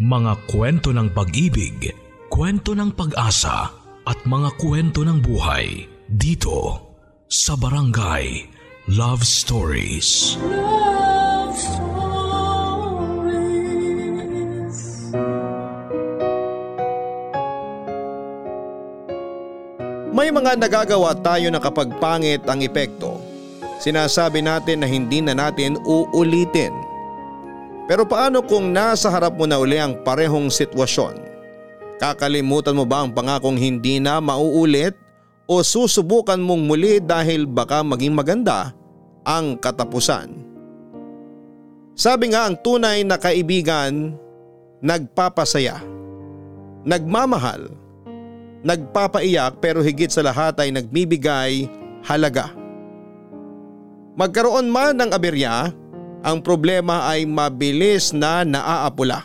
Mga kwento ng pag-ibig, kwento ng pag-asa at mga kwento ng buhay dito sa Barangay Love Stories. Love Stories. May mga nagagawa tayo na kapag pangit ang epekto, sinasabi natin na hindi na natin uulitin. Pero paano kung nasa harap mo na uli ang parehong sitwasyon? Kakalimutan mo ba ang pangakong hindi na mauulit o susubukan mong muli dahil baka maging maganda ang katapusan? Sabi nga ang tunay na kaibigan, nagpapasaya, nagmamahal, nagpapaiyak pero higit sa lahat ay nagbibigay halaga. Magkaroon man ng aberya, ang problema ay mabilis na naaapula.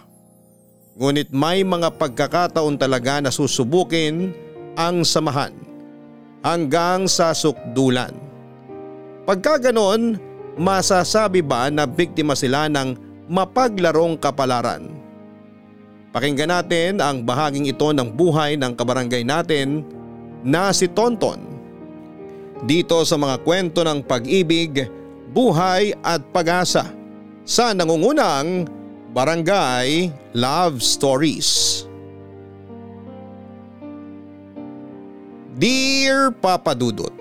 Ngunit may mga pagkakataon talaga na susubukin ang samahan hanggang sa sukdulan. Pagka ganon, masasabi ba na biktima sila ng mapaglarong kapalaran? Pakinggan natin ang bahaging ito ng buhay ng kabarangay natin na si Tonton. Dito sa mga kwento ng pag-ibig, buhay at pag-asa sa nangungunang Barangay Love Stories Dear Papa Dudut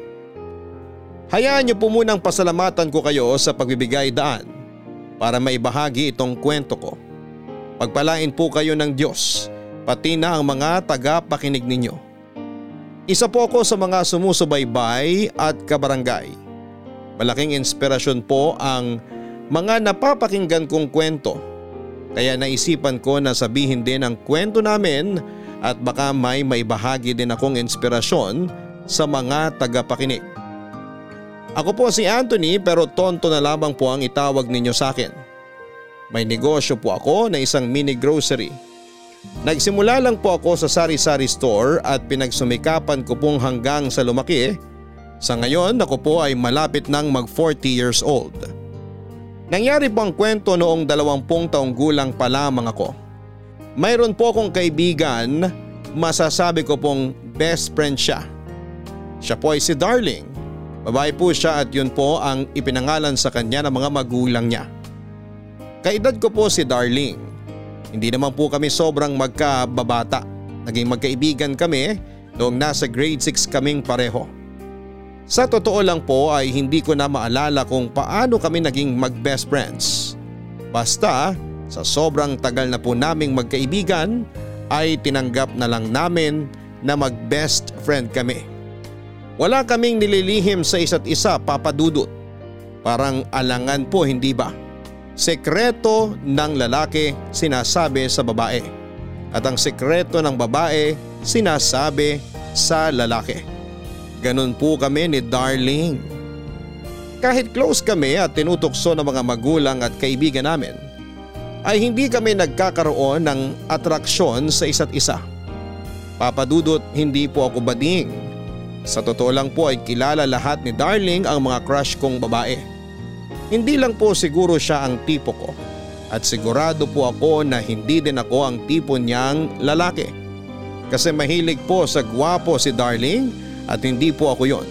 Hayaan niyo po munang pasalamatan ko kayo sa pagbibigay daan para maibahagi itong kwento ko. Pagpalain po kayo ng Diyos pati na ang mga tagapakinig ninyo. Isa po ako sa mga sumusubaybay at kabarangay. Malaking inspirasyon po ang mga napapakinggan kong kwento kaya naisipan ko na sabihin din ang kwento namin at baka may maibahagi din akong inspirasyon sa mga tagapakinig. Ako po si Anthony pero tonto na lamang po ang itawag ninyo sa akin. May negosyo po ako na isang mini grocery. Nagsimula lang po ako sa sari-sari store at pinagsumikapan ko pong hanggang sa lumaki. Sa ngayon ako po ay malapit ng mag 40 years old. Nangyari po ang kwento noong dalawampung taong gulang pa lamang ako. Mayroon po akong kaibigan, masasabi ko pong best friend siya. Siya po ay si Darling. Babae po siya at yun po ang ipinangalan sa kanya ng mga magulang niya. Kaedad ko po si Darling. Hindi naman po kami sobrang magkababata. Naging magkaibigan kami noong nasa grade 6 kaming pareho. Sa totoo lang po ay hindi ko na maalala kung paano kami naging mag best friends. Basta sa sobrang tagal na po naming magkaibigan ay tinanggap na lang namin na mag best friend kami. Wala kaming nililihim sa isa't isa papadudot. Parang alangan po hindi ba? Sekreto ng lalaki sinasabi sa babae at ang sekreto ng babae sinasabi sa lalaki. Ganon po kami ni Darling. Kahit close kami at tinutokso ng mga magulang at kaibigan namin, ay hindi kami nagkakaroon ng atraksyon sa isa't isa. Papadudot hindi po ako bading. Sa totoo lang po ay kilala lahat ni Darling ang mga crush kong babae. Hindi lang po siguro siya ang tipo ko at sigurado po ako na hindi din ako ang tipo niyang lalaki. Kasi mahilig po sa gwapo si Darling at hindi po ako yon.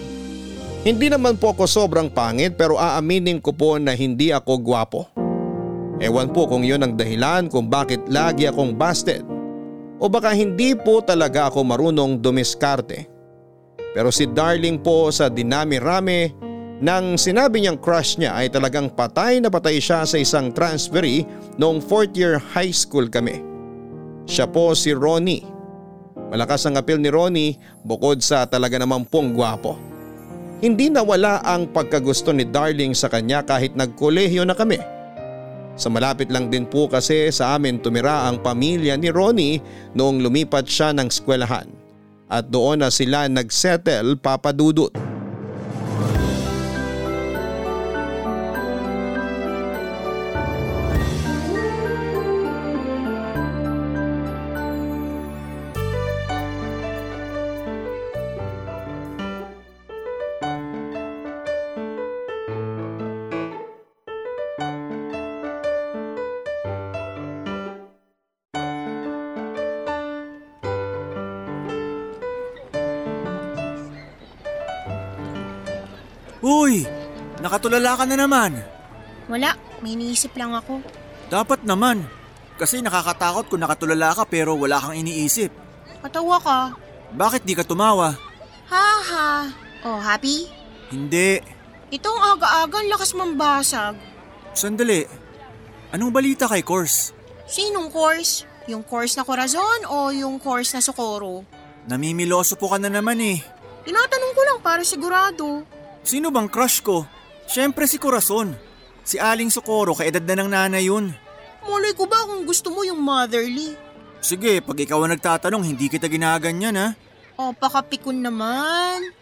Hindi naman po ako sobrang pangit pero aaminin ko po na hindi ako gwapo. Ewan po kung yon ang dahilan kung bakit lagi akong busted o baka hindi po talaga ako marunong dumiskarte. Pero si Darling po sa dinami-rami nang sinabi niyang crush niya ay talagang patay na patay siya sa isang transferee noong 4th year high school kami. Siya po si Ronnie Malakas ang apil ni Ronnie bukod sa talaga namang pong gwapo. Hindi nawala ang pagkagusto ni Darling sa kanya kahit nagkolehiyo na kami. Sa malapit lang din po kasi sa amin tumira ang pamilya ni Ronnie noong lumipat siya ng eskwelahan at doon na sila nagsettle papadudot. Uy, nakatulala ka na naman. Wala, may iniisip lang ako. Dapat naman. Kasi nakakatakot kung nakatulala ka pero wala kang iniisip. Katawa ka. Bakit di ka tumawa? Ha ha. Oh, happy? Hindi. Itong aga-aga ang lakas mambasag. Sandali. Anong balita kay Course? Sinong course? Yung course na Corazon o yung course na Socorro? Namimiloso po ka na naman eh. Tinatanong ko lang para sigurado. Sino bang crush ko? Siyempre si Corazon. Si Aling Socorro, kaedad na ng nanay yun. Mulay ko ba kung gusto mo yung motherly? Sige, pag ikaw ang nagtatanong, hindi kita ginaganyan ha. O, pakapikon naman.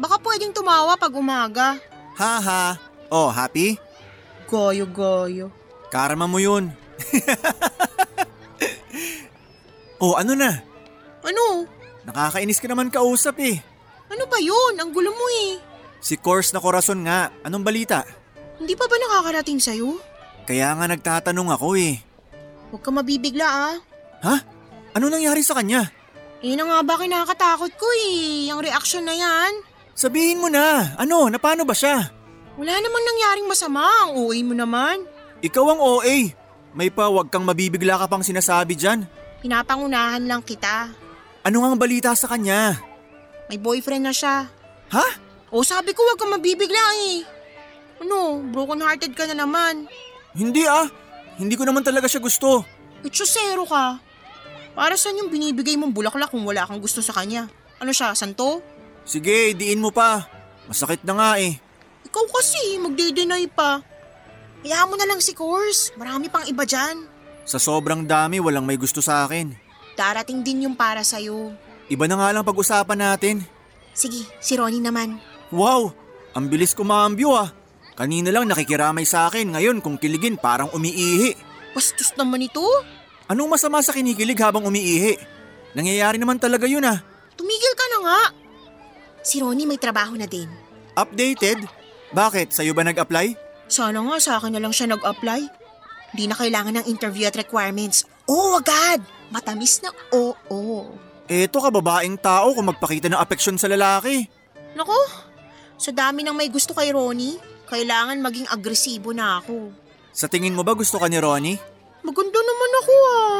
Baka pwedeng tumawa pag umaga. Ha ha. Oh, happy? Goyo-goyo. Karma mo yun. oh, ano na? Ano? Nakakainis ka naman kausap eh. Ano ba yun? Ang gulo mo eh. Si Course na Corazon nga. Anong balita? Hindi pa ba nakakarating sa'yo? Kaya nga nagtatanong ako eh. Huwag ka mabibigla ah. Ha? Ano nangyari sa kanya? Eh na nga ba kinakatakot ko eh. Yung reaction na yan. Sabihin mo na. Ano? Napano ba siya? Wala namang nangyaring masama. Ang uwi mo naman. Ikaw ang OA. May pa wag kang mabibigla ka pang sinasabi dyan. Pinapangunahan lang kita. Ano nga ang balita sa kanya? May boyfriend na siya. Ha? O sabi ko wag kang mabibigla eh. Ano, broken hearted ka na naman. Hindi ah. Hindi ko naman talaga siya gusto. Itsosero ka. Para saan yung binibigay mong bulaklak kung wala kang gusto sa kanya? Ano siya, santo? Sige, diin mo pa. Masakit na nga eh. Ikaw kasi, magde-deny pa. Kaya mo na lang si Course. Marami pang iba dyan. Sa sobrang dami, walang may gusto sa akin. Darating din yung para sa'yo. Iba na nga lang pag-usapan natin. Sige, si Ronnie naman. Wow, ang bilis kumambyo ah. Kanina lang nakikiramay sa akin, ngayon kung kiligin parang umiihi. Bastos naman ito. Anong masama sa kinikilig habang umiihi? Nangyayari naman talaga yun ah. Tumigil ka na nga. Si Ronnie may trabaho na din. Updated? Bakit? Sa'yo ba nag-apply? Sana nga sa akin na lang siya nag-apply. Hindi na kailangan ng interview at requirements. Oo, agad! Matamis na oo. Eto ka babaeng tao kung magpakita ng apeksyon sa lalaki. Nako, sa dami ng may gusto kay Ronnie, kailangan maging agresibo na ako. Sa tingin mo ba gusto ka ni Ronnie? Maganda naman ako ah.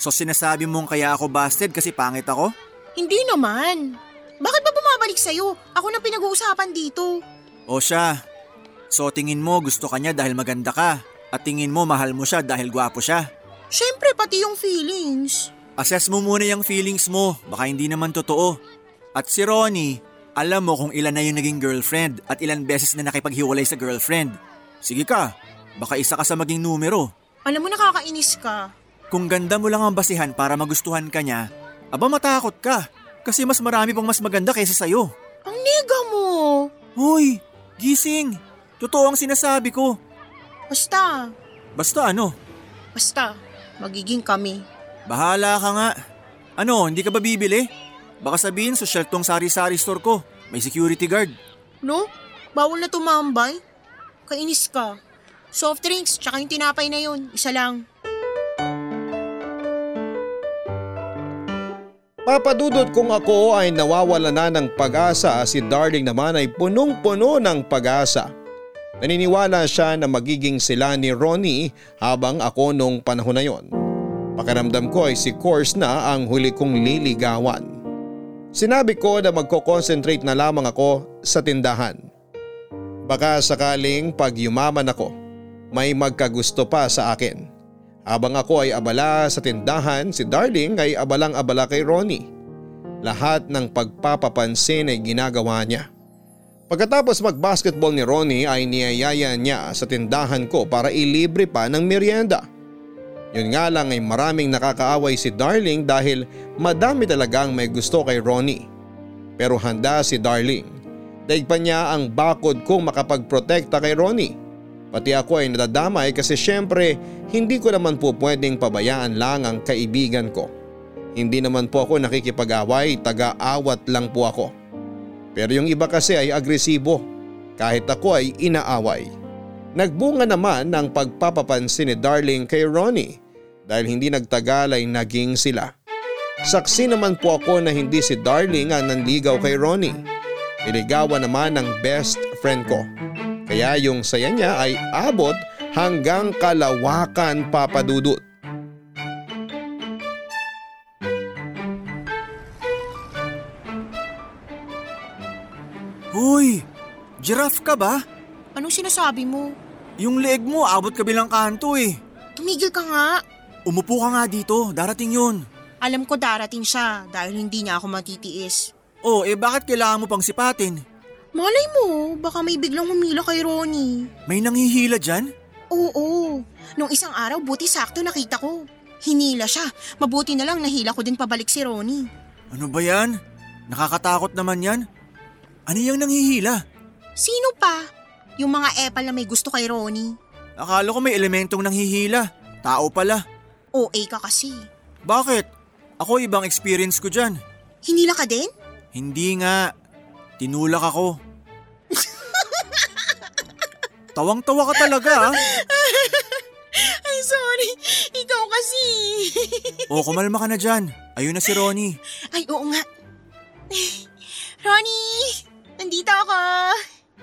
So sinasabi mong kaya ako busted kasi pangit ako? Hindi naman. Bakit ba bumabalik sa'yo? Ako na pinag-uusapan dito. O siya. So tingin mo gusto ka niya dahil maganda ka at tingin mo mahal mo siya dahil gwapo siya. Siyempre, pati yung feelings. Assess mo muna yung feelings mo, baka hindi naman totoo. At si Ronnie, alam mo kung ilan na yung naging girlfriend at ilan beses na nakipaghiwalay sa girlfriend. Sige ka, baka isa ka sa maging numero. Alam mo, nakakainis ka. Kung ganda mo lang ang basihan para magustuhan ka niya, aba matakot ka. Kasi mas marami pang mas maganda kaysa sa'yo. Ang nega mo. Hoy, gising. Totoo ang sinasabi ko. Basta, Basta ano, basta, magiging kami. bahala ka nga. Ano, hindi ka ba bibili? Baka sabihin social tong sari-sari store ko. May security guard. No? Bawal na tumambay? Kainis ka. Soft drinks, tsaka yung tinapay na yun. Isa lang. Papadudot kung ako ay nawawala na ng pag-asa si Darling naman ay punong-puno ng pag-asa. Naniniwala siya na magiging sila ni Ronnie habang ako nung panahon na yon. Pakiramdam ko ay si Course na ang huli kong liligawan. Sinabi ko na magko-concentrate na lamang ako sa tindahan. Baka sakaling pag yumaman ako, may magkagusto pa sa akin. Habang ako ay abala sa tindahan, si Darling ay abalang-abala kay Ronnie. Lahat ng pagpapapansin ay ginagawa niya. Pagkatapos mag-basketball ni Ronnie ay niyayaya niya sa tindahan ko para ilibre pa ng merienda. Yun nga lang ay maraming nakakaaway si Darling dahil madami talagang may gusto kay Ronnie. Pero handa si Darling. Daig pa niya ang bakod kung makapagprotekta kay Ronnie. Pati ako ay nadadamay kasi syempre hindi ko naman po pwedeng pabayaan lang ang kaibigan ko. Hindi naman po ako nakikipag-away, taga-awat lang po ako. Pero yung iba kasi ay agresibo kahit ako ay inaaway. Nagbunga naman ng pagpapapansin ni Darling kay Ronnie dahil hindi nagtagal ay naging sila. Saksi naman po ako na hindi si Darling ang nanligaw kay Ronnie. Niligawan naman ng best girlfriend ko. Kaya yung saya niya ay abot hanggang kalawakan papadudot. Hoy! Giraffe ka ba? Anong sinasabi mo? Yung leeg mo abot kabilang kanto eh. Tumigil ka nga. Umupo ka nga dito, darating yun. Alam ko darating siya dahil hindi niya ako matitiis. Oh, eh bakit kailangan mo pang sipatin? Malay mo, baka may biglang humila kay Ronnie. May nanghihila dyan? Oo, nung isang araw buti sakto nakita ko. Hinila siya, mabuti na lang nahila ko din pabalik si Ronnie. Ano ba yan? Nakakatakot naman yan. Ano yung nanghihila? Sino pa? Yung mga epal na may gusto kay Ronnie. Akala ko may elementong nanghihila. Tao pala. OA ka kasi. Bakit? Ako ibang experience ko dyan. Hinila ka din? Hindi nga. Tinulak ako. Tawang-tawa ka talaga ah. Ay, sorry. Ikaw kasi. O kumalma ka na dyan. Ayun na si Ronnie. Ay, oo nga. Ronnie! Nandito ako.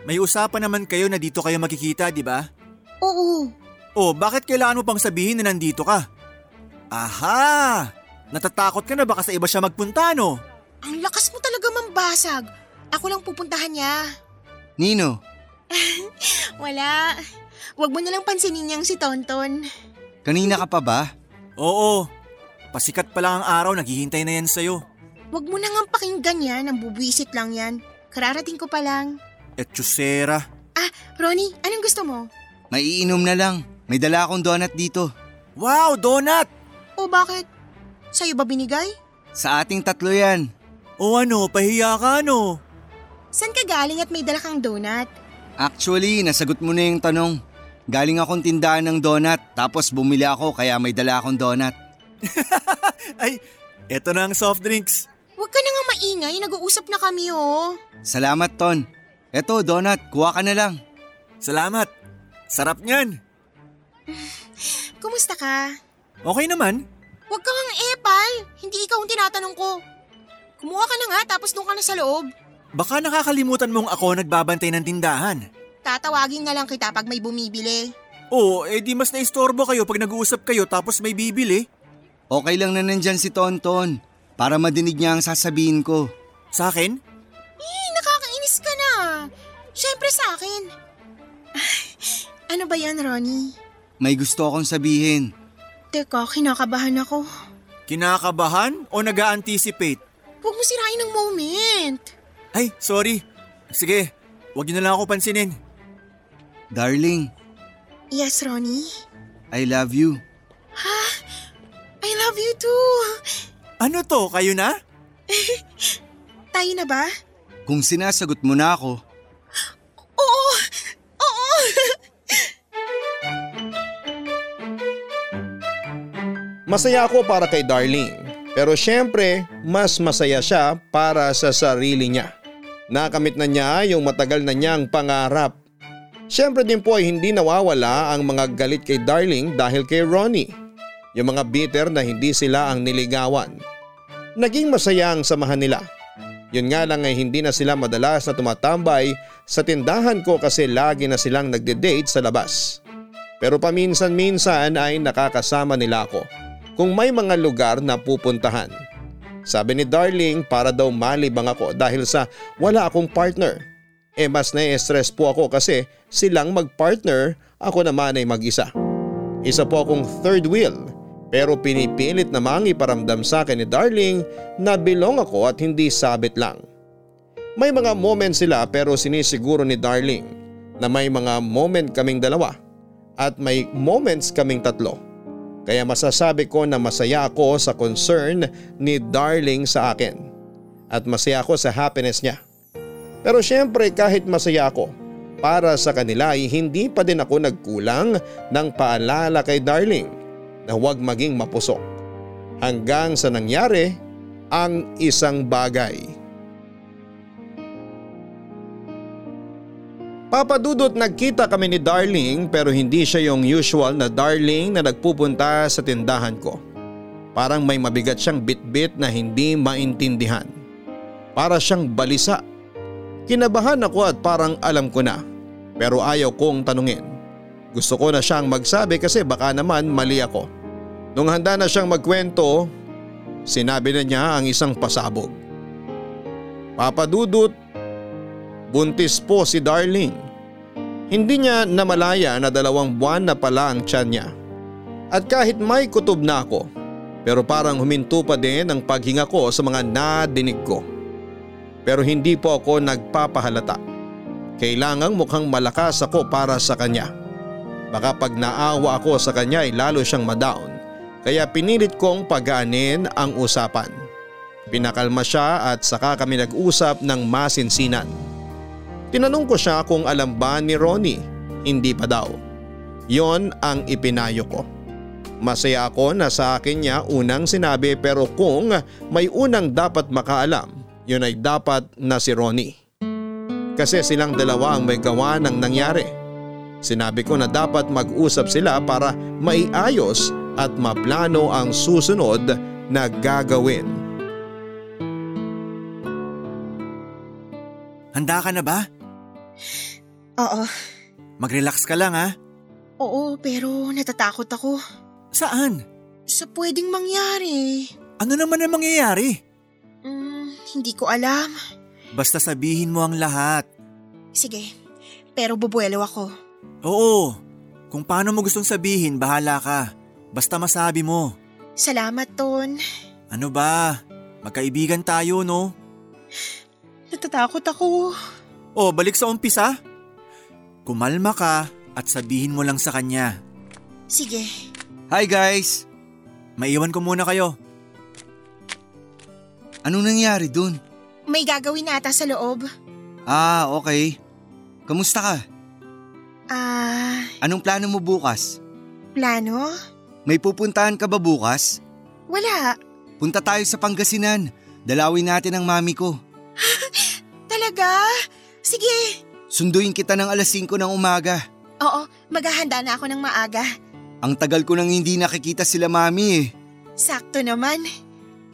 May usapan naman kayo na dito kayo magkikita, di ba? Oo. O bakit kailangan mo pang sabihin na nandito ka? Aha! Natatakot ka na baka sa iba siya magpunta no? Ang lakas mo talaga mambasag. Ako lang pupuntahan niya. Nino, Wala. Huwag mo nalang pansinin niyang si Tonton. kanina ka pa ba? Oo. Pasikat pa lang ang araw, naghihintay na yan sa'yo. Huwag mo nang pakinggan yan. Ang bubwisit lang yan. Kararating ko pa lang. Etchusera. Ah, Ronnie, anong gusto mo? Maiinom na lang. May dala akong donut dito. Wow, donut! O bakit? Sa'yo ba binigay? Sa ating tatlo yan. O ano, pahiya ka no? San ka galing at may dala kang donut? Actually, nasagot mo na yung tanong. Galing akong tindahan ng donut, tapos bumili ako kaya may dala akong donut. Ay, eto na ang soft drinks. Huwag ka na nga maingay. Nag-uusap na kami oh. Salamat, Ton. Eto, donut, kuha ka na lang. Salamat. Sarap niyan. Kumusta ka? Okay naman. Huwag kang ang epal. Hindi ikaw ang tinatanong ko. Kumuha ka na nga tapos doon ka na sa loob. Baka nakakalimutan mong ako nagbabantay ng tindahan. Tatawagin na lang kita pag may bumibili. Oo, eh di mas naistorbo kayo pag nag-uusap kayo tapos may bibili. Okay lang na nandyan si Tonton para madinig niya ang sasabihin ko. Sa akin? Eh, nakakainis ka na. Siyempre sa akin. Ay, ano ba yan, Ronnie? May gusto akong sabihin. Teka, kinakabahan ako. Kinakabahan o nag anticipate Huwag mo sirain ng moment. Ay, sorry. Sige, wag niyo na lang ako pansinin. Darling, Yes, Ronnie? I love you. I love you too. Ano to, kayo na? Tayo na ba? Kung sinasagot mo na ako, Oo! Oo! Masaya ako para kay Darling. Pero syempre, mas masaya siya para sa sarili niya. Nakamit na niya yung matagal na niyang pangarap. Syempre din po ay hindi nawawala ang mga galit kay Darling dahil kay Ronnie. Yung mga bitter na hindi sila ang niligawan. Naging masaya ang samahan nila. Yun nga lang ay hindi na sila madalas na tumatambay sa tindahan ko kasi lagi na silang nagde-date sa labas. Pero paminsan-minsan ay nakakasama nila ako kung may mga lugar na pupuntahan. Sabi ni Darling para daw malibang ako dahil sa wala akong partner. Eh mas na-stress po ako kasi silang mag-partner, ako naman ay mag-isa. Isa po akong third wheel pero pinipilit namang iparamdam sa akin ni Darling na bilong ako at hindi sabit lang. May mga moment sila pero sinisiguro ni Darling na may mga moment kaming dalawa at may moments kaming tatlo. Kaya masasabi ko na masaya ako sa concern ni Darling sa akin at masaya ako sa happiness niya. Pero syempre kahit masaya ako, para sa kanila ay hindi pa din ako nagkulang ng paalala kay Darling na huwag maging mapusok. Hanggang sa nangyari ang isang bagay. Papadudot nagkita kami ni Darling pero hindi siya yung usual na Darling na nagpupunta sa tindahan ko. Parang may mabigat siyang bitbit na hindi maintindihan. Para siyang balisa. Kinabahan ako at parang alam ko na pero ayaw kong tanungin. Gusto ko na siyang magsabi kasi baka naman mali ako. Nung handa na siyang magkwento, sinabi na niya ang isang pasabog. Papadudot, buntis po si Darling. Hindi niya namalaya na dalawang buwan na pala ang tiyan niya. At kahit may kutob na ako, pero parang huminto pa din ang paghinga ko sa mga nadinig ko. Pero hindi po ako nagpapahalata. Kailangang mukhang malakas ako para sa kanya. Baka pag naawa ako sa kanya ay lalo siyang madown kaya pinilit kong pagaanin ang usapan. Pinakalma siya at saka kami nag-usap ng masinsinan. Tinanong ko siya kung alam ba ni Ronnie, hindi pa daw. Yon ang ipinayo ko. Masaya ako na sa akin niya unang sinabi pero kung may unang dapat makaalam, yun ay dapat na si Ronnie. Kasi silang dalawa ang may gawa ng nangyari. Sinabi ko na dapat mag-usap sila para maiayos at maplano ang susunod na gagawin. Handa ka na ba? Oo. Mag-relax ka lang ha. Oo, pero natatakot ako. Saan? Sa pwedeng mangyari. Ano naman ang mangyayari? Hmm, hindi ko alam. Basta sabihin mo ang lahat. Sige, pero bubuelo ako. Oo, kung paano mo gustong sabihin, bahala ka. Basta masabi mo. Salamat, Ton. Ano ba? Magkaibigan tayo, no? Natatakot ako. O, balik sa umpisa. Kumalma ka at sabihin mo lang sa kanya. Sige. Hi guys! Maiwan ko muna kayo. Anong nangyari dun? May gagawin ata sa loob. Ah, okay. Kamusta ka? Ah, Anong plano mo bukas? plano? May pupuntahan ka ba bukas? Wala. Punta tayo sa Pangasinan. Dalawin natin ang mami ko. Talaga? Sige. Sunduin kita ng alas 5 ng umaga. Oo, maghahanda na ako ng maaga. Ang tagal ko nang hindi nakikita sila mami eh. Sakto naman.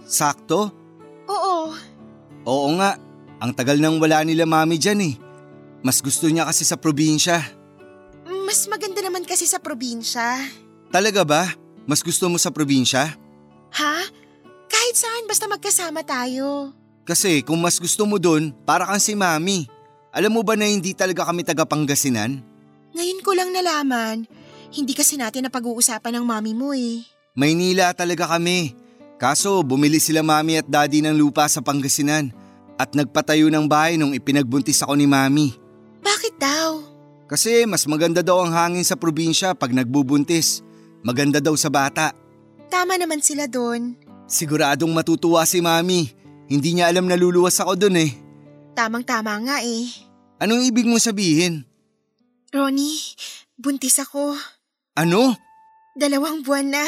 Sakto? Oo. Oo nga. Ang tagal nang wala nila mami dyan eh. Mas gusto niya kasi sa probinsya. Mas maganda naman kasi sa probinsya. Talaga ba? Mas gusto mo sa probinsya? Ha? Kahit saan basta magkasama tayo. Kasi kung mas gusto mo dun, para kang si mami. Alam mo ba na hindi talaga kami taga Pangasinan? Ngayon ko lang nalaman. Hindi kasi natin napag-uusapan ng mami mo eh. Maynila talaga kami. Kaso bumili sila mami at daddy ng lupa sa Pangasinan at nagpatayo ng bahay nung ipinagbuntis ako ni mami. Bakit daw? Kasi mas maganda daw ang hangin sa probinsya pag nagbubuntis. Maganda daw sa bata. Tama naman sila doon. Siguradong matutuwa si mami. Hindi niya alam na luluwas ako dun eh. Tamang-tama nga eh. Anong ibig mo sabihin? Ronnie, buntis ako. Ano? Dalawang buwan na.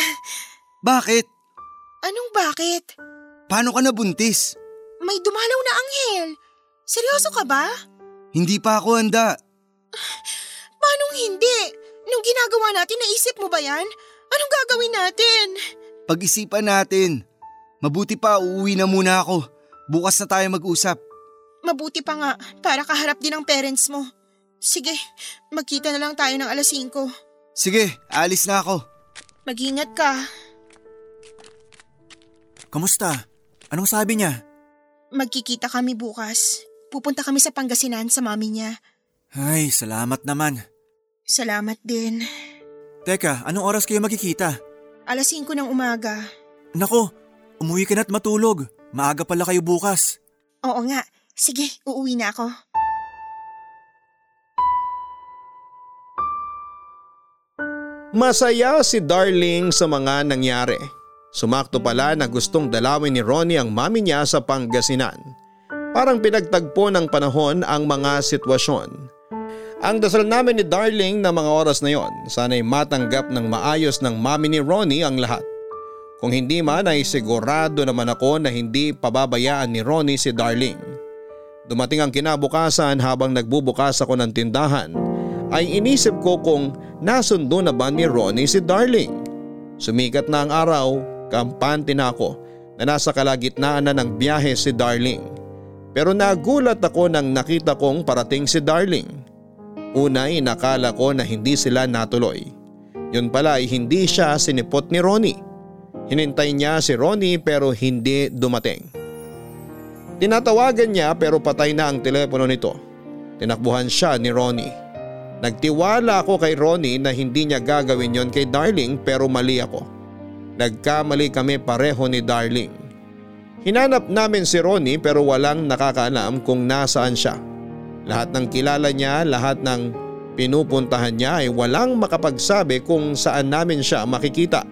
Bakit? Anong bakit? Paano ka nabuntis? May dumalaw na anghel. Seryoso ka ba? Hindi pa ako handa. Paanong hindi? Nung ginagawa natin, naisip mo ba yan? Anong gagawin natin? Pag-isipan natin. Mabuti pa uuwi na muna ako. Bukas na tayo mag-usap. Mabuti pa nga, para kaharap din ang parents mo. Sige, magkita na lang tayo ng alas 5. Sige, alis na ako. Mag-ingat ka. Kamusta? Anong sabi niya? Magkikita kami bukas. Pupunta kami sa Pangasinan sa mami niya. Ay, salamat naman. Salamat din. Teka, anong oras kayo magkikita? Alas 5 ng umaga. Nako, umuwi ka na't matulog. Maaga pala kayo bukas. Oo nga. Sige, uuwi na ako. Masaya si Darling sa mga nangyari. Sumakto pala na gustong dalawin ni Ronnie ang mami niya sa Pangasinan. Parang pinagtagpo ng panahon ang mga sitwasyon. Ang dasal namin ni Darling na mga oras na yon, sana'y matanggap ng maayos ng mami ni Ronnie ang lahat. Kung hindi man ay sigurado naman ako na hindi pababayaan ni Ronnie si Darling. Dumating ang kinabukasan habang nagbubukas ako ng tindahan ay inisip ko kung nasundo na ba ni Ronnie si Darling. Sumikat na ang araw, kampante na ako na nasa kalagitnaan na ng biyahe si Darling. Pero nagulat ako nang nakita kong parating si Darling. Unay nakala ko na hindi sila natuloy. Yun pala ay hindi siya sinipot ni Ronnie. Hinintay niya si Ronnie pero hindi dumating. Tinatawagan niya pero patay na ang telepono nito. Tinakbuhan siya ni Ronnie. Nagtiwala ako kay Ronnie na hindi niya gagawin yon kay Darling pero mali ako. Nagkamali kami pareho ni Darling. Hinanap namin si Ronnie pero walang nakakaalam kung nasaan siya. Lahat ng kilala niya, lahat ng pinupuntahan niya ay walang makapagsabi kung saan namin siya makikita.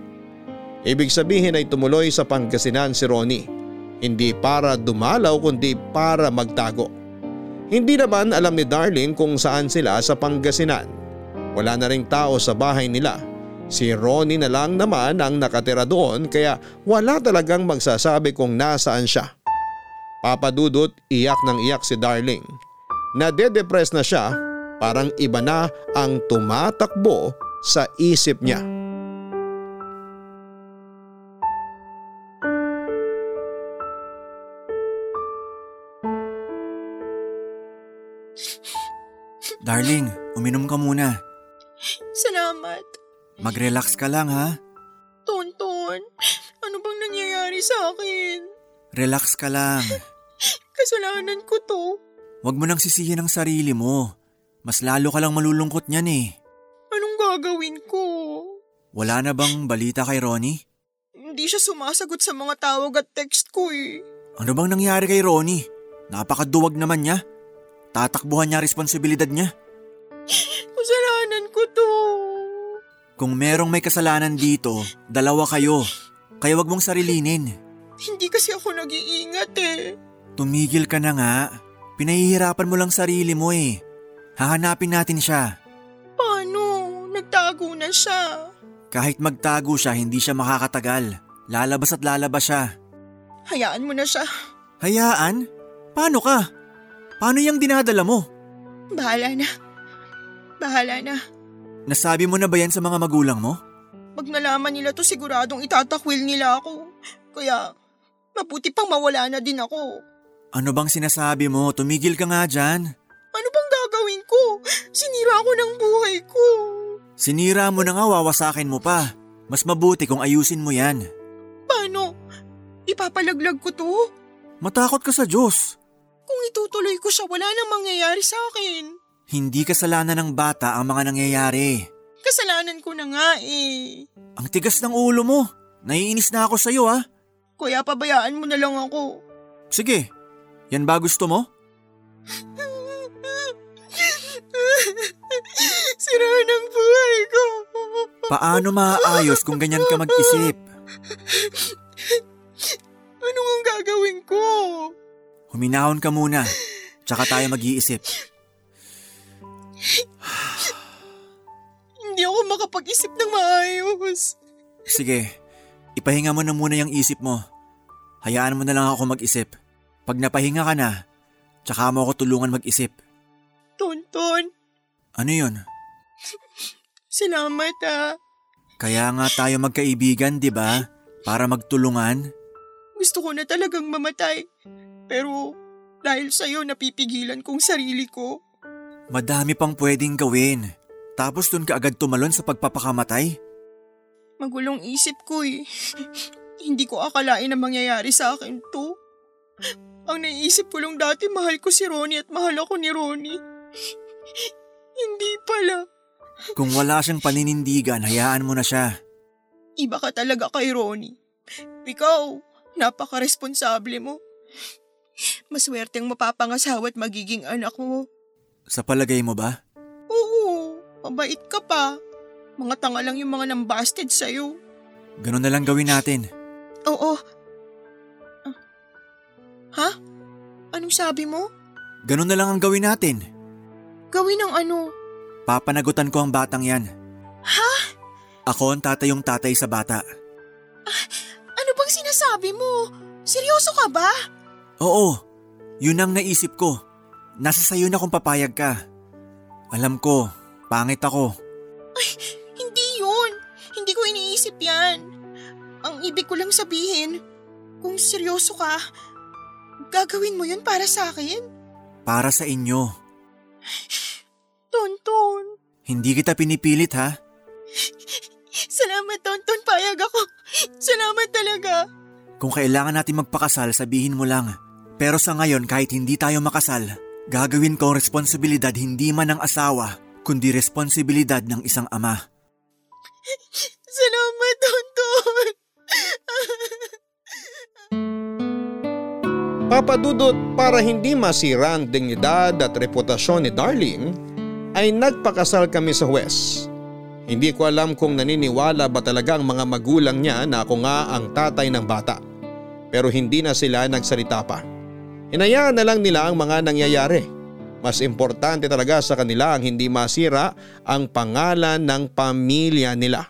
Ibig sabihin ay tumuloy sa Pangasinan si Ronnie. Hindi para dumalaw kundi para magtago. Hindi naman alam ni Darling kung saan sila sa Pangasinan. Wala na ring tao sa bahay nila Si Ronnie na lang naman ang nakatira doon kaya wala talagang magsasabi kung nasaan siya. Papadudot iyak ng iyak si Darling. Nade-depress na siya parang iba na ang tumatakbo sa isip niya. Darling, uminom ka muna. Salamat. Mag-relax ka lang ha. Tonton, ano bang nangyayari sa akin? Relax ka lang. Kasalanan ko to. Huwag mo nang sisihin ang sarili mo. Mas lalo ka lang malulungkot niyan eh. Anong gagawin ko? Wala na bang balita kay Ronnie? Hindi siya sumasagot sa mga tawag at text ko eh. Ano bang nangyari kay Ronnie? Napakaduwag naman niya. Tatakbuhan niya responsibilidad niya. Kasalanan ko to. Kung merong may kasalanan dito, dalawa kayo. Kaya wag mong sarilinin. Hindi kasi ako nag-iingat eh. Tumigil ka na nga. Pinahihirapan mo lang sarili mo eh. Hahanapin natin siya. Paano? Nagtago na siya. Kahit magtago siya, hindi siya makakatagal. Lalabas at lalabas siya. Hayaan mo na siya. Hayaan? Paano ka? Paano yung dinadala mo? Bahala na. Bahala na. Nasabi mo na ba yan sa mga magulang mo? Pag nalaman nila to siguradong itatakwil nila ako. Kaya mabuti pang mawala na din ako. Ano bang sinasabi mo? Tumigil ka nga dyan. Ano bang gagawin ko? Sinira ko ng buhay ko. Sinira mo na nga wawasakin mo pa. Mas mabuti kung ayusin mo yan. Paano? Ipapalaglag ko to? Matakot ka sa Diyos. Kung itutuloy ko siya, wala nang mangyayari sa akin. Hindi kasalanan ng bata ang mga nangyayari. Kasalanan ko na nga eh. Ang tigas ng ulo mo. Naiinis na ako sa'yo ah. Kuya, pabayaan mo na lang ako. Sige, yan ba gusto mo? Sira ng buhay ko. Paano maaayos kung ganyan ka mag-isip? Ano ang gagawin ko? Huminahon ka muna, tsaka tayo mag-iisip. Hindi ako makapag-isip ng maayos. Sige, ipahinga mo na muna yung isip mo. Hayaan mo na lang ako mag-isip. Pag napahinga ka na, tsaka mo ako tulungan mag-isip. Tonton, Ano yun? salamat ah. Kaya nga tayo magkaibigan, di ba? Para magtulungan. Gusto ko na talagang mamatay. Pero dahil sa'yo napipigilan kong sarili ko. Madami pang pwedeng gawin. Tapos dun ka agad tumalon sa pagpapakamatay? Magulong isip ko eh. Hindi ko akalain na mangyayari sa akin to. Ang naisip ko lang dati mahal ko si Ronnie at mahal ako ni Ronnie. Hindi pala. Kung wala siyang paninindigan, hayaan mo na siya. Iba ka talaga kay Ronnie. Ikaw, napaka-responsable mo. Maswerteng mapapangasawa at magiging anak mo. Sa palagay mo ba? Oo, mabait ka pa. Mga tanga lang yung mga nambasted sa'yo. Ganun na lang gawin natin. Oo. Ah. Ha? Anong sabi mo? Ganun na lang ang gawin natin. Gawin ng ano? Papanagutan ko ang batang yan. Ha? Ako ang tatayong tatay sa bata. Ano bang sinasabi mo? Seryoso ka ba? Oo, yun ang naisip ko. Nasa sayo na kung papayag ka. Alam ko, pangit ako. Hindi yun. Hindi ko iniisip yan. Ang ibig ko lang sabihin, kung seryoso ka, Gagawin mo yun para sa akin? Para sa inyo. Tonton. Hindi kita pinipilit ha. Salamat, Tonton. Payag ako. Salamat talaga. Kung kailangan natin magpakasal, sabihin mo lang. Pero sa ngayon, kahit hindi tayo makasal, gagawin ko ang responsibilidad hindi man ng asawa, kundi responsibilidad ng isang ama. Salamat, Tonton. Papadudot para hindi masira ang dignidad at reputasyon ni Darling ay nagpakasal kami sa West. Hindi ko alam kung naniniwala ba talaga ang mga magulang niya na ako nga ang tatay ng bata. Pero hindi na sila nagsalita pa. Hinayaan na lang nila ang mga nangyayari. Mas importante talaga sa kanila ang hindi masira ang pangalan ng pamilya nila.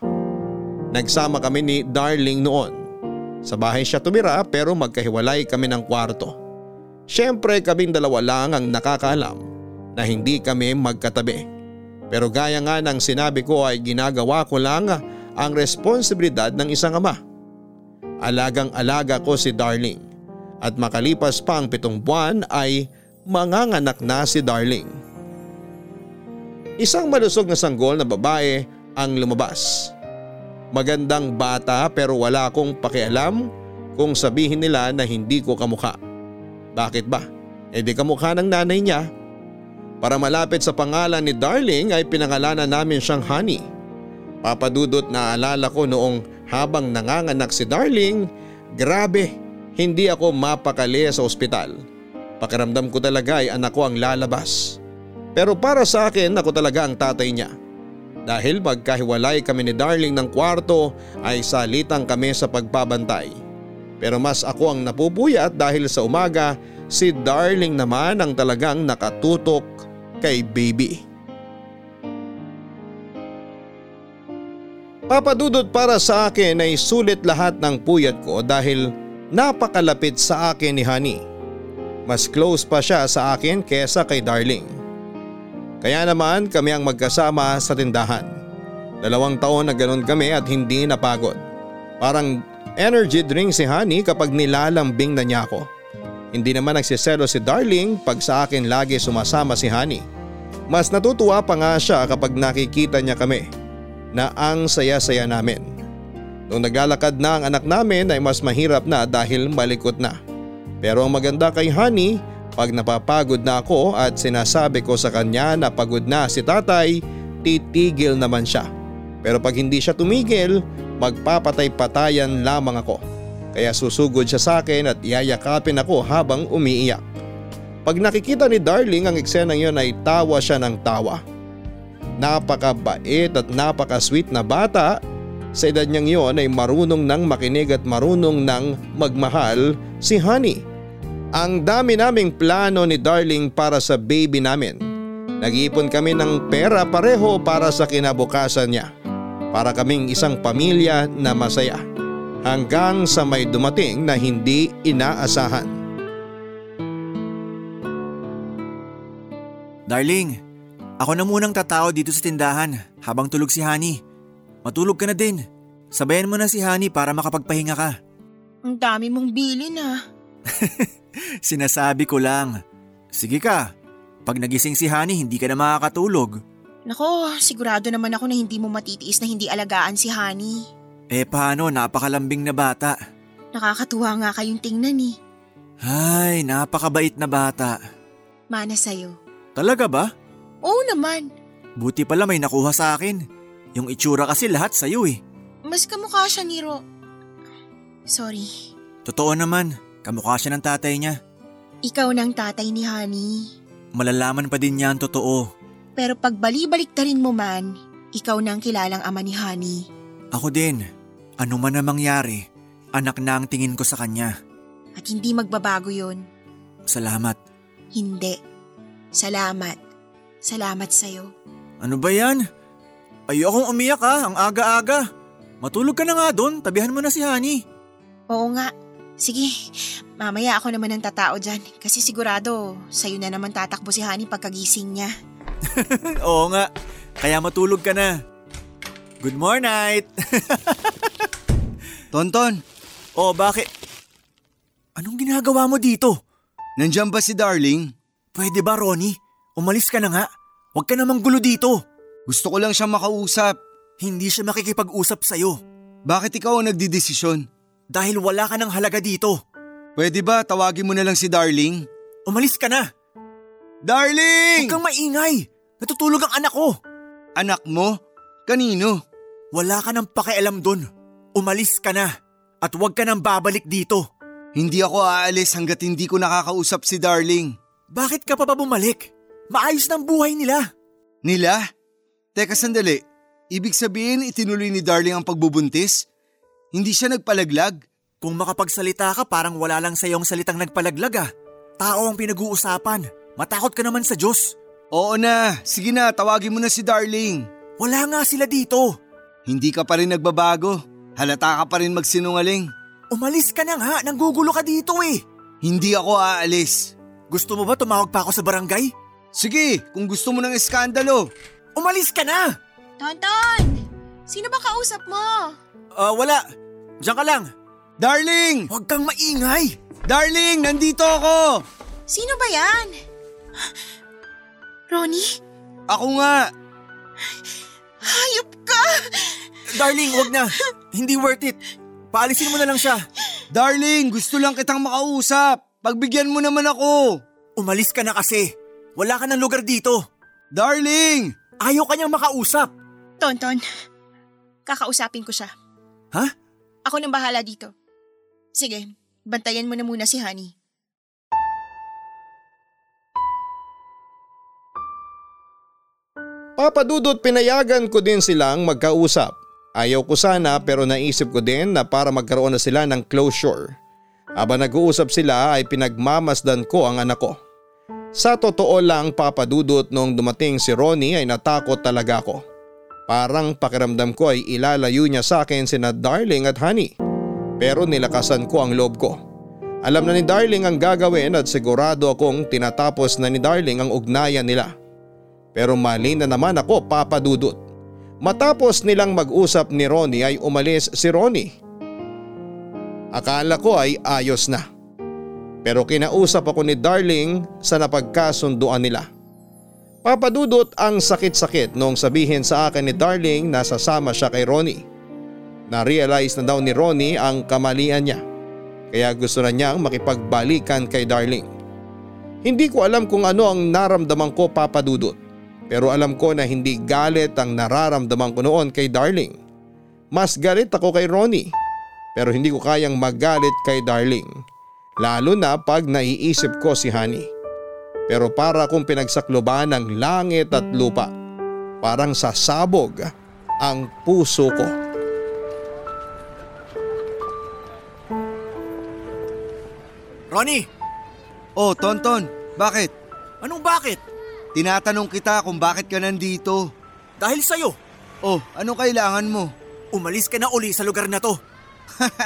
Nagsama kami ni Darling noon. Sa bahay siya tumira pero magkahiwalay kami ng kwarto. Siyempre kaming dalawa lang ang nakakaalam na hindi kami magkatabi. Pero gaya nga ng sinabi ko ay ginagawa ko lang ang responsibilidad ng isang ama. Alagang alaga ko si Darling at makalipas pa ang pitong buwan ay manganganak na si Darling. Isang malusog na sanggol na babae ang lumabas. Magandang bata pero wala akong pakialam kung sabihin nila na hindi ko kamukha. Bakit ba? E di kamukha ng nanay niya para malapit sa pangalan ni Darling ay pinangalanan namin siyang Honey. Papadudot na alala ko noong habang nanganganak si Darling, grabe, hindi ako mapakali sa ospital. Pakiramdam ko talaga ay anak ko ang lalabas. Pero para sa akin ako talaga ang tatay niya. Dahil magkahiwalay kami ni Darling ng kwarto ay salitang kami sa pagpabantay. Pero mas ako ang napupuyat dahil sa umaga si Darling naman ang talagang nakatutok kay baby. Papadudot para sa akin ay sulit lahat ng puyat ko dahil napakalapit sa akin ni Honey. Mas close pa siya sa akin kesa kay Darling. Kaya naman kami ang magkasama sa tindahan. Dalawang taon na ganun kami at hindi napagod. Parang energy drink si Honey kapag nilalambing na niya ako. Hindi naman nagsiselo si Darling pag sa akin lagi sumasama si Honey. Mas natutuwa pa nga siya kapag nakikita niya kami na ang saya-saya namin. Nung naglalakad na ang anak namin ay mas mahirap na dahil malikot na. Pero ang maganda kay Honey, pag napapagod na ako at sinasabi ko sa kanya na pagod na si tatay, titigil naman siya. Pero pag hindi siya tumigil, magpapatay-patayan lamang ako. Kaya susugod siya sa akin at iyayakapin ako habang umiiyak. Pag nakikita ni Darling ang eksenang yon ay tawa siya ng tawa. Napakabait at napaka-sweet na bata. Sa edad niyang yon ay marunong nang makinig at marunong nang magmahal si Honey. Ang dami naming plano ni Darling para sa baby namin. Nag-iipon kami ng pera pareho para sa kinabukasan niya. Para kaming isang pamilya na masaya. Hanggang sa may dumating na hindi inaasahan. Darling, ako na munang tatao dito sa tindahan habang tulog si Honey. Matulog ka na din. Sabayan mo na si Honey para makapagpahinga ka. Ang dami mong bilin ah. Sinasabi ko lang. Sige ka, pag nagising si Honey hindi ka na makakatulog. Nako, sigurado naman ako na hindi mo matitiis na hindi alagaan si Honey. Eh paano, napakalambing na bata. Nakakatuwa nga kayong tingnan eh. Ay, napakabait na bata. Mana sa'yo. Talaga ba? Oo naman. Buti pala may nakuha sa akin. Yung itsura kasi lahat sa'yo eh. Mas kamukha siya ni Ro. Sorry. Totoo naman, kamukha siya ng tatay niya. Ikaw ng tatay ni Honey. Malalaman pa din niya ang totoo. Pero pag bali-baliktarin mo man, ikaw na ang kilalang ama ni Honey. Ako din. Ano man ang mangyari, anak na ang tingin ko sa kanya. At hindi magbabago yon. Salamat. Hindi. Salamat. Salamat sa'yo. Ano ba yan? Ayokong umiyak ha, ang aga-aga. Matulog ka na nga doon, tabihan mo na si Honey. Oo nga. Sige, mamaya ako naman ang tatao dyan. Kasi sigurado, sa'yo na naman tatakbo si Honey pagkagising niya. Oo nga, kaya matulog ka na. Good morning! Tonton, oh, bakit? Anong ginagawa mo dito? Nandyan ba si Darling? Pwede ba, Ronnie? Umalis ka na nga. Huwag ka namang gulo dito. Gusto ko lang siya makausap. Hindi siya makikipag-usap sa'yo. Bakit ikaw ang nagdidesisyon? Dahil wala ka ng halaga dito. Pwede ba tawagin mo na lang si Darling? Umalis ka na. Darling! Huwag kang maingay. Natutulog ang anak ko. Anak mo? Kanino? Wala ka ng pakialam dun. Umalis ka na. At huwag ka nang babalik dito. Hindi ako aalis hanggat hindi ko nakakausap si Darling. Bakit ka pa ba bumalik? Maayos ng buhay nila. Nila? Teka sandali. Ibig sabihin itinuloy ni Darling ang pagbubuntis? Hindi siya nagpalaglag? Kung makapagsalita ka parang wala lang sa iyong salitang nagpalaglag ah. Tao ang pinag-uusapan. Matakot ka naman sa Diyos. Oo na, sige na, tawagin mo na si Darling. Wala nga sila dito. Hindi ka pa rin nagbabago. Halata ka pa rin magsinungaling. Umalis ka na nga, nanggugulo ka dito eh. Hindi ako aalis. Gusto mo ba tumawag pa ako sa barangay? Sige, kung gusto mo ng eskandalo. Umalis ka na! Tonton! Sino ba kausap mo? Ah, wala. Diyan ka lang. Darling! Huwag kang maingay. Darling, nandito ako! Sino ba yan? Ronnie? Ako nga! Hayop ka! Darling, wag na. Hindi worth it. Paalisin mo na lang siya. Darling, gusto lang kitang makausap. Pagbigyan mo naman ako. Umalis ka na kasi. Wala ka ng lugar dito. Darling! Ayaw ka niyang makausap. Tonton, kakausapin ko siya. Ha? Ako nang bahala dito. Sige, bantayan mo na muna si Honey. Papadudot pinayagan ko din silang magkausap. Ayaw ko sana pero naisip ko din na para magkaroon na sila ng closure. Habang nag-uusap sila ay pinagmamasdan ko ang anak ko. Sa totoo lang papadudot nung dumating si Ronnie ay natakot talaga ako. Parang pakiramdam ko ay ilalayo niya sa akin sina Darling at Honey. Pero nilakasan ko ang loob ko. Alam na ni Darling ang gagawin at sigurado akong tinatapos na ni Darling ang ugnayan nila. Pero mali na naman ako papadudot. Matapos nilang mag-usap ni Ronnie ay umalis si Ronnie. Akala ko ay ayos na. Pero kinausap ako ni Darling sa napagkasunduan nila. Papadudot ang sakit-sakit nung sabihin sa akin ni Darling na sasama siya kay Ronnie. Na-realize na daw ni Ronnie ang kamalian niya. Kaya gusto na niyang makipagbalikan kay Darling. Hindi ko alam kung ano ang naramdaman ko papadudot. Pero alam ko na hindi galit ang nararamdaman ko noon kay Darling. Mas galit ako kay Ronnie. Pero hindi ko kayang magalit kay Darling. Lalo na pag naiisip ko si Honey. Pero para kung pinagsakloban ng langit at lupa. Parang sasabog ang puso ko. Ronnie, Oh, Tonton, bakit? anong bakit? Tinatanong kita kung bakit ka nandito. Dahil sa'yo. Oh, ano kailangan mo? Umalis ka na uli sa lugar na to.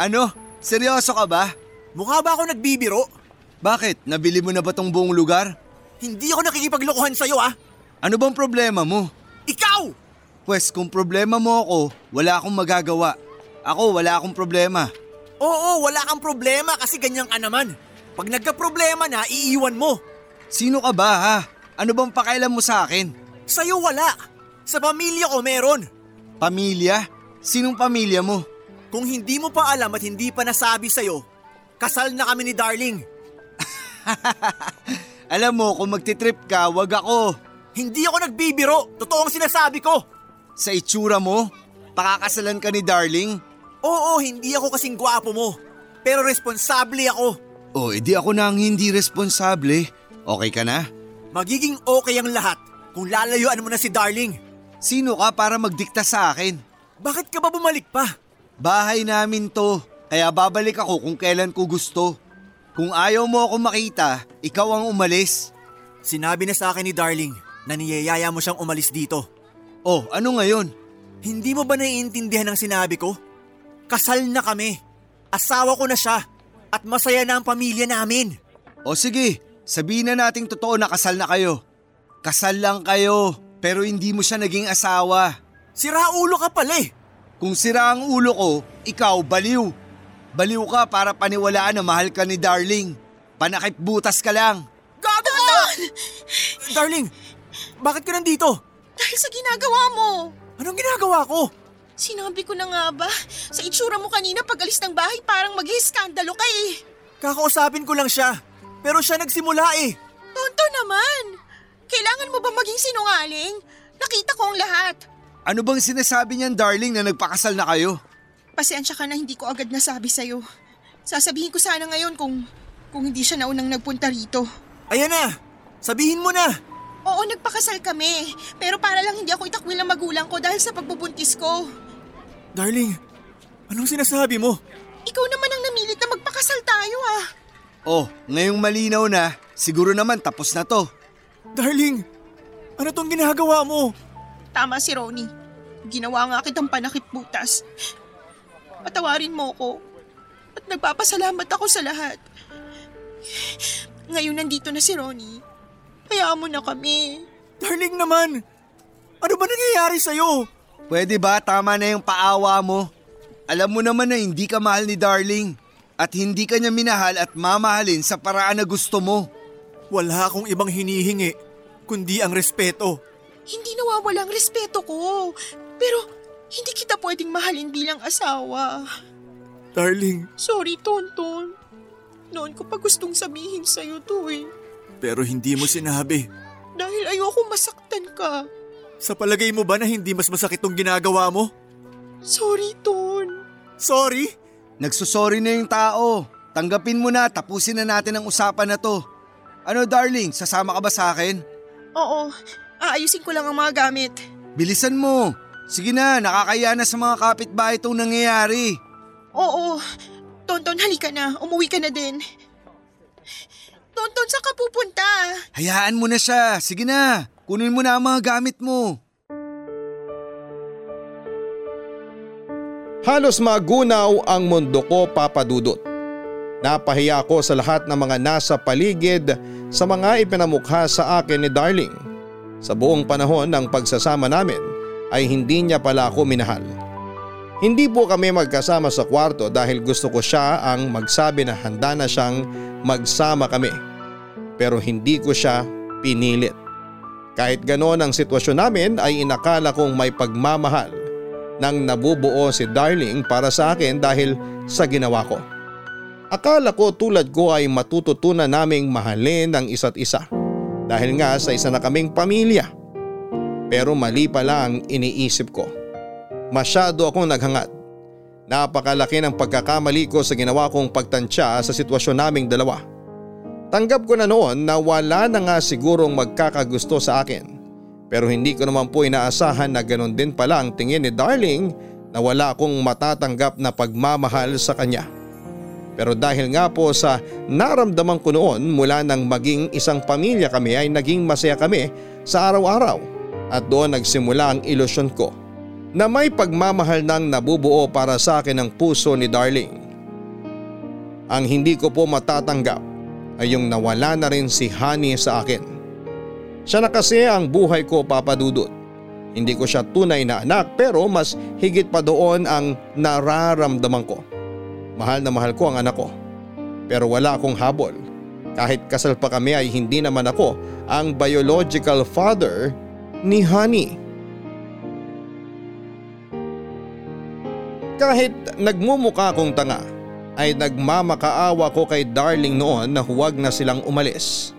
Ano? Seryoso ka ba? Mukha ba ako nagbibiro? Bakit? Nabili mo na ba tong buong lugar? Hindi ako nakikipaglokohan sa'yo ah. Ano bang problema mo? Ikaw! Pwes kung problema mo ako, wala akong magagawa. Ako wala akong problema. Oo, wala kang problema kasi ganyan ka naman. Pag nagka-problema na, iiwan mo. Sino ka ba ha? Ano bang pakailan mo sa akin? Sa'yo wala. Sa pamilya ko meron. Pamilya? Sinong pamilya mo? Kung hindi mo pa alam at hindi pa nasabi sa'yo, kasal na kami ni Darling. Alam mo, kung magtitrip ka, wag ako. Hindi ako nagbibiro. Totoo ang sinasabi ko. Sa itsura mo, pakakasalan ka ni Darling? Oo, hindi ako kasing gwapo mo. Pero responsable ako. O, edi ako na ang hindi responsable. Okay ka na? Magiging okay ang lahat kung lalayuan mo na si Darling. Sino ka para magdikta sa akin? Bakit ka ba bumalik pa? Bahay namin to, kaya babalik ako kung kailan ko gusto. Kung ayaw mo ako makita, ikaw ang umalis. Sinabi na sa akin ni Darling na niyayaya mo siyang umalis dito. Oh, ano ngayon? Hindi mo ba naiintindihan ang sinabi ko? Kasal na kami. Asawa ko na siya. At masaya na ang pamilya namin. O sige, sabihin na nating totoo na kasal na kayo. Kasal lang kayo, pero hindi mo siya naging asawa. Sira ulo ka pala eh. Kung sira ang ulo ko, ikaw baliw. Baliw ka para paniwalaan na mahal ka ni Darling. Panakip butas ka lang. Gago ka! Darling, bakit ka nandito? Dahil sa ginagawa mo. Anong ginagawa ko? Sinabi ko na nga ba, sa itsura mo kanina pag alis ng bahay parang mag-iskandalo ka eh. Kakausapin ko lang siya. Pero siya nagsimula eh. Tonto naman. Kailangan mo ba maging sinungaling? Nakita ko ang lahat. Ano bang sinasabi niyan darling na nagpakasal na kayo? Pasensya ka na hindi ko agad nasabi sa'yo. Sasabihin ko sana ngayon kung, kung hindi siya naunang nagpunta rito. Ayan na, sabihin mo na. Oo, nagpakasal kami. Pero para lang hindi ako itakwil ng magulang ko dahil sa pagbubuntis ko. Darling, anong sinasabi mo? Ikaw naman ang namilit na magpakasal tayo ah. Oh, ngayong malinaw na, siguro naman tapos na to. Darling, ano tong ginagawa mo? Tama si Ronnie. Ginawa nga kitang panakip butas. Patawarin mo ko. At nagpapasalamat ako sa lahat. Ngayon nandito na si Ronnie. Hayaan mo na kami. Darling naman, ano ba nangyayari sa'yo? Pwede ba tama na yung paawa mo? Alam mo naman na hindi ka mahal ni darling. At hindi ka niya minahal at mamahalin sa paraan na gusto mo. Wala akong ibang hinihingi, kundi ang respeto. Hindi nawawala ang respeto ko. Pero hindi kita pwedeng mahalin bilang asawa. Darling, Sorry, Tonton. Noon ko pa gustong sabihin sa'yo to eh. pero hindi mo sinabi. Dahil ayoko masaktan ka. Sa palagay mo ba na hindi mas masakit tong ginagawa mo? Sorry, Ton. Sorry? Nagsusorry na yung tao. Tanggapin mo na, tapusin na natin ang usapan na to. Ano darling, sasama ka ba sa akin? Oo, aayusin ko lang ang mga gamit. Bilisan mo. Sige na, nakakaya na sa mga kapitbahay itong nangyayari. Oo, Tonton, halika na. Umuwi ka na din. Tonton, saan ka pupunta? Hayaan mo na siya. Sige na, kunin mo na ang mga gamit mo. Halos magunaw ang mundo ko papadudot. Napahiya ako sa lahat ng mga nasa paligid sa mga ipinamukha sa akin ni Darling. Sa buong panahon ng pagsasama namin ay hindi niya pala ako minahal. Hindi po kami magkasama sa kwarto dahil gusto ko siya ang magsabi na handa na siyang magsama kami. Pero hindi ko siya pinilit. Kahit ganoon ang sitwasyon namin ay inakala kong may pagmamahal nang nabubuo si Darling para sa akin dahil sa ginawa ko. Akala ko tulad ko ay matututunan naming mahalin ang isa't isa dahil nga sa isa na kaming pamilya. Pero mali pala ang iniisip ko. Masyado akong naghangad. Napakalaki ng pagkakamali ko sa ginawa kong pagtansya sa sitwasyon naming dalawa. Tanggap ko na noon na wala na nga sigurong magkakagusto sa akin. Pero hindi ko naman po inaasahan na ganon din pala ang tingin ni Darling na wala akong matatanggap na pagmamahal sa kanya. Pero dahil nga po sa naramdaman ko noon mula nang maging isang pamilya kami ay naging masaya kami sa araw-araw at doon nagsimula ang ilusyon ko na may pagmamahal nang nabubuo para sa akin ang puso ni Darling. Ang hindi ko po matatanggap ay yung nawala na rin si Honey sa akin. Siya na kasi ang buhay ko papadudot. Hindi ko siya tunay na anak pero mas higit pa doon ang nararamdaman ko. Mahal na mahal ko ang anak ko. Pero wala akong habol. Kahit kasal pa kami ay hindi naman ako ang biological father ni Honey. Kahit nagmumuka akong tanga ay nagmamakaawa ko kay Darling noon na huwag na silang umalis.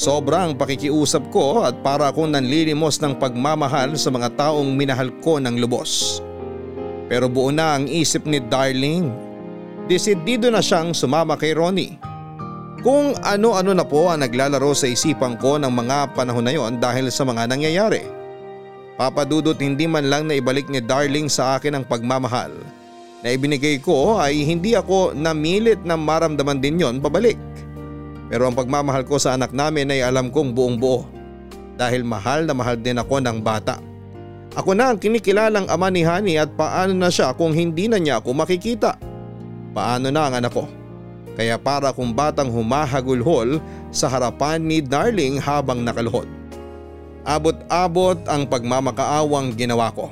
Sobrang pakikiusap ko at para akong nanlilimos ng pagmamahal sa mga taong minahal ko ng lubos. Pero buo na ang isip ni Darling. Desidido na siyang sumama kay Ronnie. Kung ano-ano na po ang naglalaro sa isipan ko ng mga panahon na yon dahil sa mga nangyayari. Papadudot hindi man lang na ibalik ni Darling sa akin ang pagmamahal. Na ibinigay ko ay hindi ako namilit na maramdaman din yon pabalik. Pero ang pagmamahal ko sa anak namin ay alam kong buong buo. Dahil mahal na mahal din ako ng bata. Ako na ang kinikilalang ama ni Honey at paano na siya kung hindi na niya ako makikita. Paano na ang anak ko? Kaya para kung batang humahagulhol sa harapan ni Darling habang nakaluhod. Abot-abot ang pagmamakaawang ginawa ko.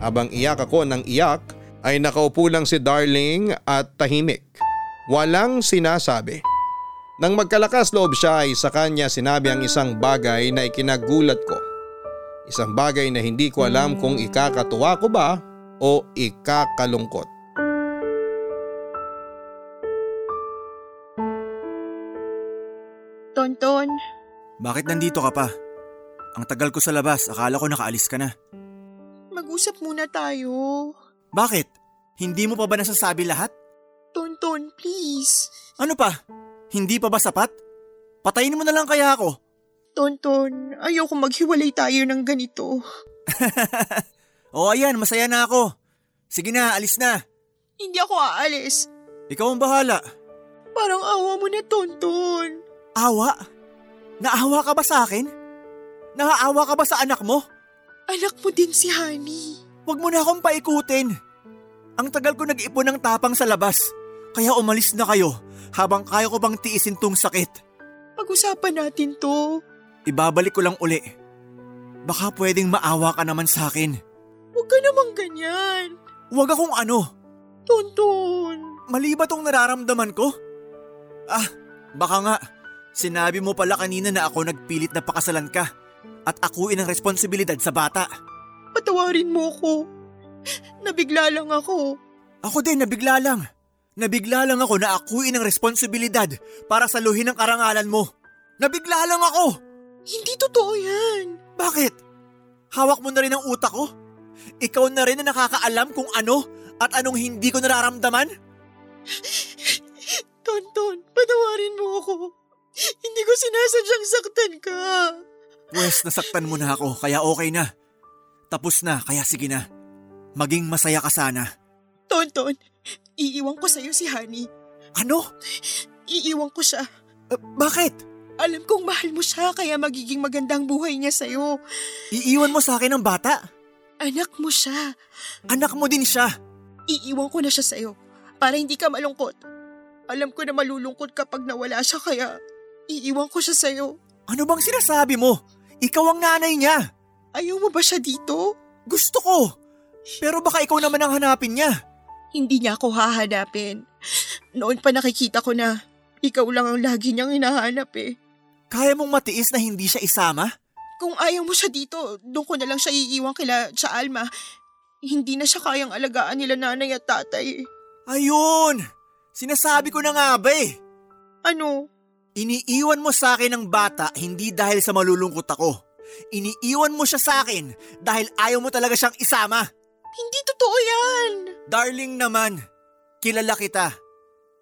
Habang iyak ako ng iyak ay nakaupo lang si Darling at tahimik. Walang sinasabi. Nang magkalakas loob siya ay sa kanya sinabi ang isang bagay na ikinagulat ko. Isang bagay na hindi ko alam kung ikakatuwa ko ba o ikakalungkot. Tonton, Bakit nandito ka pa? Ang tagal ko sa labas, akala ko nakaalis ka na. mag-usap muna tayo. Bakit? Hindi mo pa ba nasasabi lahat? Tonton, please. Ano pa? Hindi pa ba sapat? Patayin mo na lang kaya ako. Tonton, ayoko maghiwalay tayo ng ganito. O ayan, masaya na ako. Sige na, alis na. Hindi ako aalis. Ikaw ang bahala. Parang awa mo na, Tonton. Awa? Naawa ka ba sa akin? Naaawa ka ba sa anak mo? Anak mo din si Honey. Huwag mo na akong paikutin. Ang tagal ko nag-ipon ng tapang sa labas. Kaya umalis na kayo habang kaya ko bang tiisin tong sakit. Pag-usapan natin to. Ibabalik ko lang uli. Baka pwedeng maawa ka naman sa akin. Huwag ka namang ganyan. Huwag akong ano. Tonton. Mali ba tong nararamdaman ko? Ah, baka nga. Sinabi mo pala kanina na ako nagpilit na pakasalan ka at akuin ang responsibilidad sa bata. Patawarin mo ko. Nabigla lang ako. Ako din, nabigla lang. Nabigla lang ako na akuin ang responsibilidad para saluhin ang karangalan mo. Nabigla lang ako! Hindi totoo yan. Bakit? Hawak mo na rin ang utak ko? Ikaw na rin na nakakaalam kung ano at anong hindi ko nararamdaman? Tonton, patawarin mo ako. Hindi ko sinasadyang saktan ka. Pwes, nasaktan mo na ako, kaya okay na. Tapos na, kaya sige na. Maging masaya ka sana. Tonton, iiwan ko sa'yo si Honey. Ano? Iiwan ko siya. Uh, bakit? Alam kong mahal mo siya kaya magiging magandang buhay niya sa'yo. Iiwan mo sa akin ang bata? Anak mo siya. Anak mo din siya. Iiwan ko na siya sa'yo para hindi ka malungkot. Alam ko na malulungkot kapag nawala siya kaya iiwan ko siya sa'yo. Ano bang sinasabi mo? Ikaw ang nanay niya. Ayaw mo ba siya dito? Gusto ko. Pero baka ikaw naman ang hanapin niya. Hindi niya ako hahanapin. Noon pa nakikita ko na ikaw lang ang lagi niyang hinahanap eh. Kaya mong matiis na hindi siya isama? Kung ayaw mo siya dito, doon ko na lang siya iiwan kila sa Alma. Hindi na siya kayang alagaan nila nanay at tatay. Ayun! Sinasabi ko na nga ba eh. Ano? Iniiwan mo sa akin ang bata hindi dahil sa malulungkot ako. Iniiwan mo siya sa akin dahil ayaw mo talaga siyang isama. Hindi totoo yan. Darling naman, kilala kita.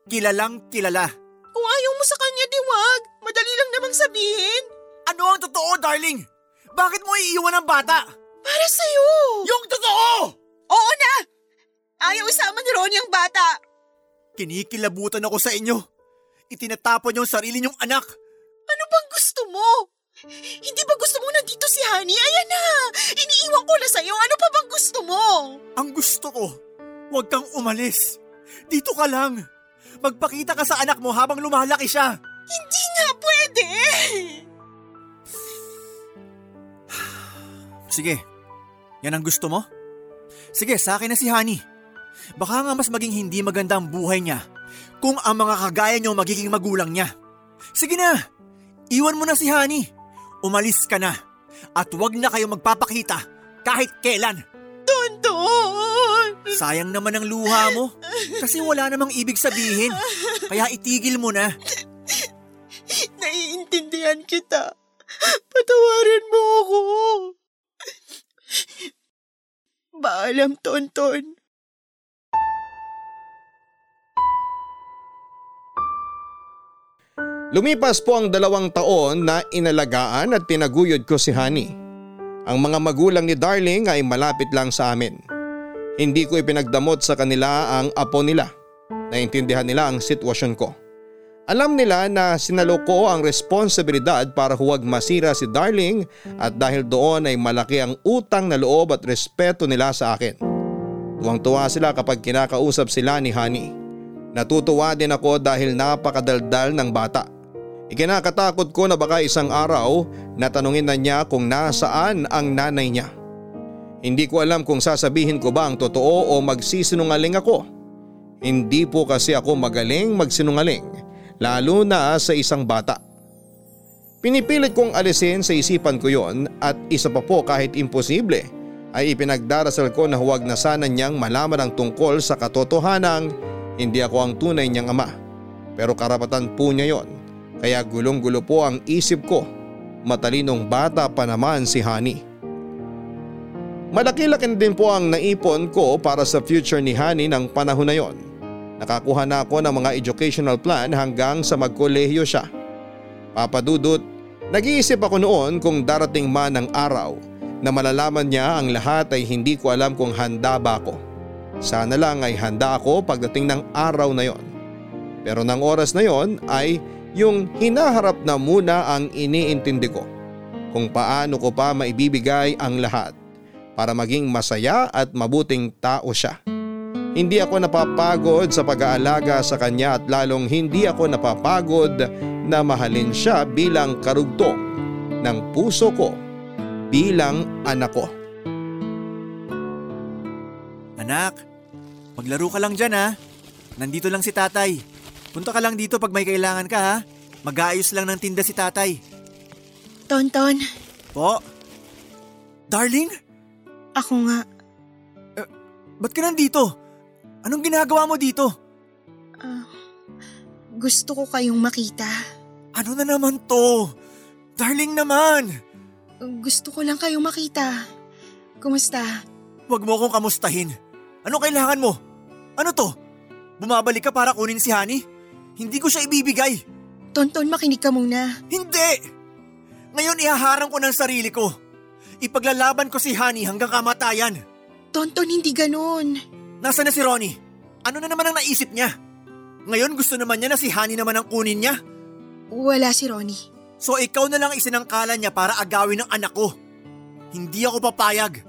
Kilalang kilala. Kung ayaw mo sa kanya, di wag. Madali lang namang sabihin. Ano ang totoo, darling? Bakit mo iiwan ang bata? Para sa'yo. Yung totoo! Oo na! Ayaw isama ni Ronnie ang bata. Kinikilabutan ako sa inyo. Itinatapon niyo ang sarili niyong anak. Ano bang gusto mo? Hindi ba gusto mo nandito si Honey? Ayan na! Iniiwan ko na sa'yo. Ano pa bang gusto mo? Ang gusto ko, huwag kang umalis. Dito ka lang. Magpakita ka sa anak mo habang lumalaki siya. Hindi nga pwede! Sige, yan ang gusto mo? Sige, sa akin na si Honey. Baka nga mas maging hindi maganda ang buhay niya kung ang mga kagaya niyo magiging magulang niya. Sige na, iwan mo na si Honey. Umalis ka na at wag na kayo magpapakita kahit kailan. Tonton! Sayang naman ang luha mo kasi wala namang ibig sabihin. Kaya itigil mo na. Naiintindihan kita. Patawarin mo ako. Paalam, Tonton. Lumipas po ang dalawang taon na inalagaan at tinaguyod ko si Honey. Ang mga magulang ni Darling ay malapit lang sa amin. Hindi ko ipinagdamot sa kanila ang apo nila. Naintindihan nila ang sitwasyon ko. Alam nila na sinalo ko ang responsibilidad para huwag masira si Darling at dahil doon ay malaki ang utang na loob at respeto nila sa akin. Tuwang-tuwa sila kapag kinakausap sila ni Honey. Natutuwa din ako dahil napakadaldal ng bata. Ikinakatakot ko na baka isang araw natanungin na niya kung nasaan ang nanay niya. Hindi ko alam kung sasabihin ko ba ang totoo o magsisinungaling ako. Hindi po kasi ako magaling magsinungaling lalo na sa isang bata. Pinipilit kong alisin sa isipan ko yon at isa pa po kahit imposible ay ipinagdarasal ko na huwag na sana niyang malaman ang tungkol sa katotohanang hindi ako ang tunay niyang ama. Pero karapatan po niya yon kaya gulong-gulo po ang isip ko matalinong bata pa naman si Honey. Malaki-laki din po ang naipon ko para sa future ni Honey ng panahon na yon. Nakakuha na ako ng mga educational plan hanggang sa magkolehiyo siya. Papadudot, nag-iisip ako noon kung darating man ang araw na malalaman niya ang lahat ay hindi ko alam kung handa ba ako. Sana lang ay handa ako pagdating ng araw na yon. Pero ng oras na yon ay yung hinaharap na muna ang iniintindi ko kung paano ko pa maibibigay ang lahat para maging masaya at mabuting tao siya. Hindi ako napapagod sa pag-aalaga sa kanya at lalong hindi ako napapagod na mahalin siya bilang karugtong ng puso ko bilang anak ko. Anak, maglaro ka lang dyan ha. Nandito lang si tatay. Punta ka lang dito pag may kailangan ka ha. Mag-aayos lang ng tinda si tatay. Tonton, Po? Darling? ako nga. Ba't ka nandito? Anong ginagawa mo dito? ah, gusto ko kayong makita. Ano na naman to? Darling naman! Gusto ko lang kayong makita. Kumusta? Huwag mo akong kamustahin. Ano kailangan mo? Ano to? Bumabalik ka para kunin si Honey? Hindi ko siya ibibigay. Tonton, makinig ka muna. Hindi! Ngayon ihaharang ko ng sarili ko. Ipaglalaban ko si Honey hanggang kamatayan. Tonton, hindi ganun. Nasaan na si Ronnie? Ano na naman ang naisip niya? Ngayon gusto naman niya na si Honey naman ang kunin niya. Wala si Ronnie. So ikaw na lang isinangkala niya para agawin ng anak ko. Hindi ako papayag.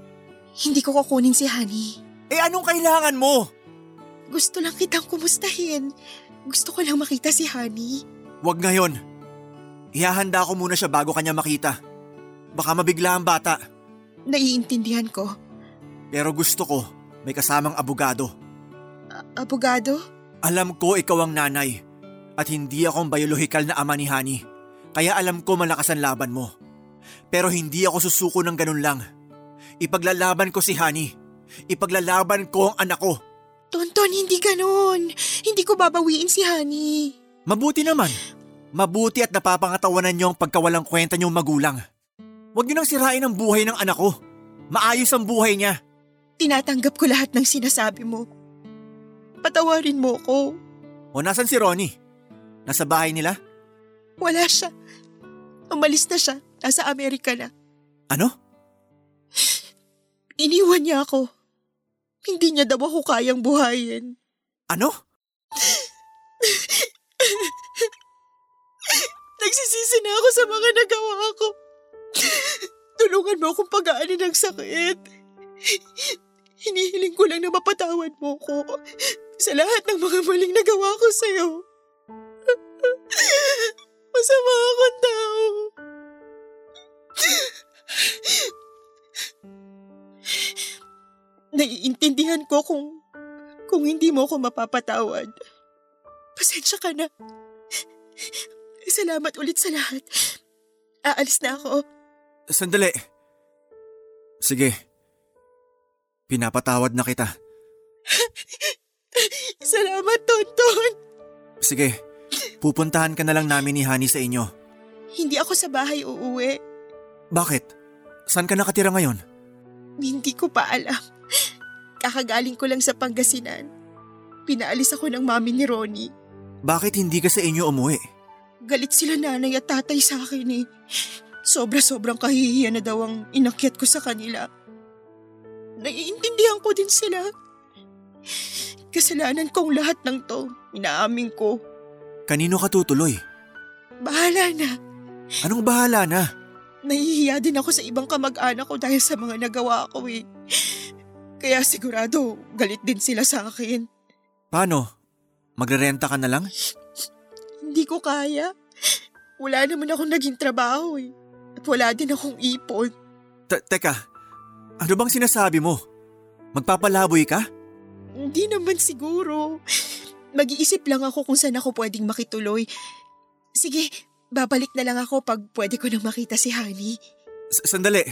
Hindi ko kukunin si Honey. Eh anong kailangan mo? Gusto lang kitang kumustahin. Gusto ko lang makita si Honey. Huwag ngayon. Ihahanda ko muna siya bago kanya makita. Baka mabigla ang bata. Naiintindihan ko. Pero gusto ko may kasamang abogado. A- abogado? Alam ko ikaw ang nanay at hindi akong biyolohikal na ama ni Hani. Kaya alam ko malakas ang laban mo. Pero hindi ako susuko ng ganun lang. Ipaglalaban ko si Hani. Ipaglalaban ko ang anak ko. Tonton, hindi ganun. Hindi ko babawiin si Honey. Mabuti naman. Mabuti at napapangatawanan niyo ang pagkawalang kwenta niyong magulang. Huwag niyo nang sirain ang buhay ng anak ko. Maayos ang buhay niya. Tinatanggap ko lahat ng sinasabi mo. Patawarin mo ko. O nasan si Ronnie? Nasa bahay nila? Wala siya. Umalis na siya. Nasa Amerika na. Ano? Iniwan niya ako. Hindi niya daw ako kayang buhayin. Ano? Nagsisisi na ako sa mga nagawa ko. Tulungan mo akong pagaanin ng sakit. Hinihiling ko lang na mapatawad mo ko sa lahat ng mga maling nagawa ko sa'yo. Masama akong tao. Naiintindihan ko kung kung hindi mo ako mapapatawad. Pasensya ka na. Salamat ulit sa lahat. Aalis na ako. Sandali. Sige. Pinapatawad na kita. Salamat, Tonton. Sige. Pupuntahan ka na lang namin ni Hani sa inyo. Hindi ako sa bahay uuwi. Bakit? Saan ka nakatira ngayon? Hindi ko pa alam. Kakagaling ko lang sa Pangasinan. Pinaalis ako ng mami ni Ronnie. Bakit hindi ka sa inyo umuwi? Galit sila nanay at tatay sa akin eh. Sobra-sobrang kahihiya na daw ang inakyat ko sa kanila. Naiintindihan ko din sila. Kasalanan kong lahat ng to. Inaamin ko. Kanino ka tutuloy? Bahala na. Anong bahala na? Nahihiya din ako sa ibang kamag-anak ko dahil sa mga nagawa ko eh. Kaya sigurado, galit din sila sa akin. Paano? Magrerenta ka na lang? Hindi ko kaya. Wala naman akong naging trabaho eh. At wala din akong ipon. Te- teka, ano bang sinasabi mo? Magpapalaboy ka? Hindi naman siguro. Mag-iisip lang ako kung saan ako pwedeng makituloy. Sige, babalik na lang ako pag pwede ko nang makita si Honey. S- sandali.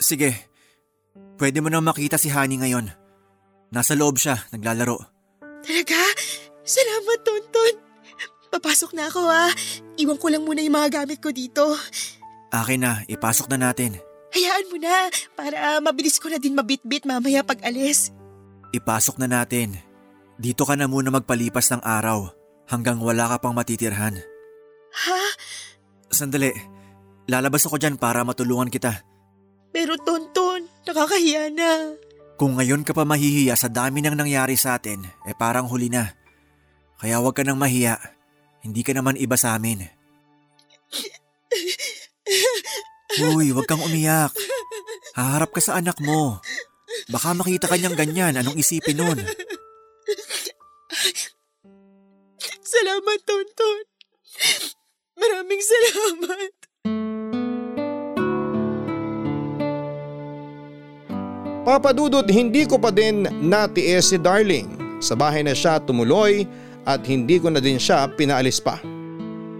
Sige. Pwede mo nang makita si Honey ngayon. Nasa loob siya, naglalaro. Talaga? Salamat, Tonton. Papasok na ako ha. Iwan ko lang muna yung mga gamit ko dito. Akin na, ipasok na natin. Hayaan mo na para mabilis ko na din mabitbit mamaya pag alis. Ipasok na natin. Dito ka na muna magpalipas ng araw hanggang wala ka pang matitirhan. Ha? Sandali, lalabas ako dyan para matulungan kita. Pero Tonton, nakakahiya na. Kung ngayon ka pa mahihiya sa dami ng nangyari sa atin, eh parang huli na. Kaya huwag ka nang mahiya. Hindi ka naman iba sa amin. Uy, huwag kang umiyak. Haharap ka sa anak mo. Baka makita kanyang ganyan, anong isipin nun? Salamat, Tonton. Maraming salamat. Papadudot hindi ko pa din natiis si Darling. Sa bahay na siya tumuloy at hindi ko na din siya pinaalis pa.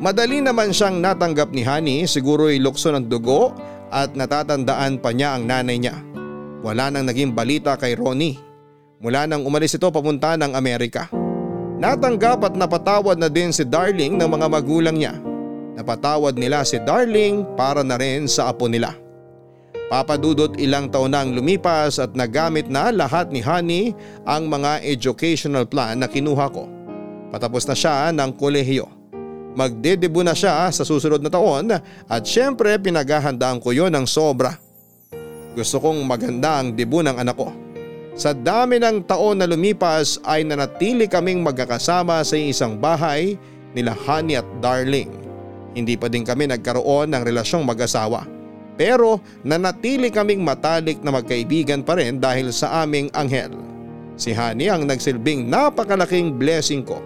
Madali naman siyang natanggap ni Honey siguro'y lukso ng dugo at natatandaan pa niya ang nanay niya. Wala nang naging balita kay Ronnie. Mula nang umalis ito papunta ng Amerika. Natanggap at napatawad na din si Darling ng mga magulang niya. Napatawad nila si Darling para na rin sa apo nila. Papadudot ilang taon na ang lumipas at nagamit na lahat ni Honey ang mga educational plan na kinuha ko. Patapos na siya ng kolehiyo. Magdedebo na siya sa susunod na taon at syempre pinaghahandaan ko yon ng sobra. Gusto kong maganda ang debu ng anak ko. Sa dami ng taon na lumipas ay nanatili kaming magkakasama sa isang bahay nila Honey at Darling. Hindi pa din kami nagkaroon ng relasyong mag-asawa. Pero nanatili kaming matalik na magkaibigan pa rin dahil sa aming anghel. Si Honey ang nagsilbing napakalaking blessing ko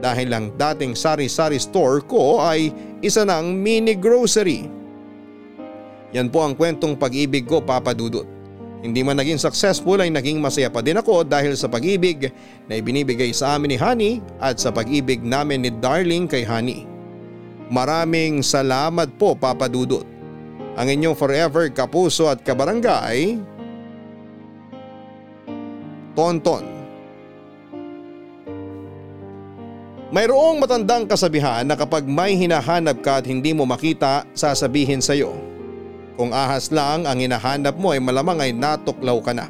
dahil ang dating sari-sari store ko ay isa ng mini grocery. Yan po ang kwentong pag-ibig ko papadudot. Hindi man naging successful ay naging masaya pa din ako dahil sa pag-ibig na ibinibigay sa amin ni Honey at sa pag-ibig namin ni Darling kay Honey. Maraming salamat po papadudot. Ang inyong forever kapuso at kabarangay, Tonton. Mayroong matandang kasabihan na kapag may hinahanap ka at hindi mo makita, sasabihin sa iyo. Kung ahas lang ang hinahanap mo ay malamang ay natuklaw ka na.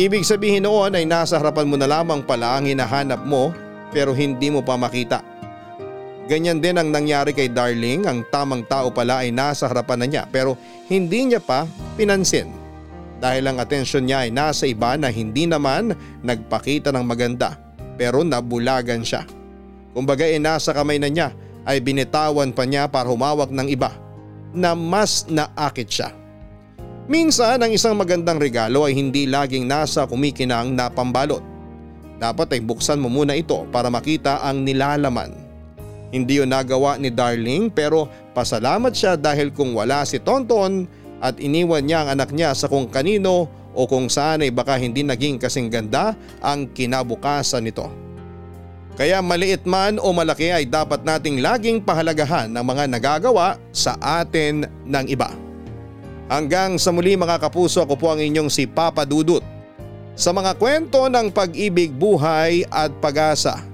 Ibig sabihin noon ay nasa harapan mo na lamang pala ang hinahanap mo pero hindi mo pa makita. Ganyan din ang nangyari kay Darling, ang tamang tao pala ay nasa harapan na niya pero hindi niya pa pinansin. Dahil ang atensyon niya ay nasa iba na hindi naman nagpakita ng maganda pero nabulagan siya. Kumbaga ay nasa kamay na niya ay binitawan pa niya para humawak ng iba na mas naakit siya. Minsan ang isang magandang regalo ay hindi laging nasa kumikinang na pambalot. Dapat ay buksan mo muna ito para makita ang nilalaman. Hindi yun nagawa ni Darling pero pasalamat siya dahil kung wala si Tonton at iniwan niya ang anak niya sa kung kanino o kung saan ay baka hindi naging kasing ganda ang kinabukasan nito. Kaya maliit man o malaki ay dapat nating laging pahalagahan ng mga nagagawa sa atin ng iba. Hanggang sa muli mga kapuso ako po ang inyong si Papa Dudut sa mga kwento ng pag-ibig, buhay at pag-asa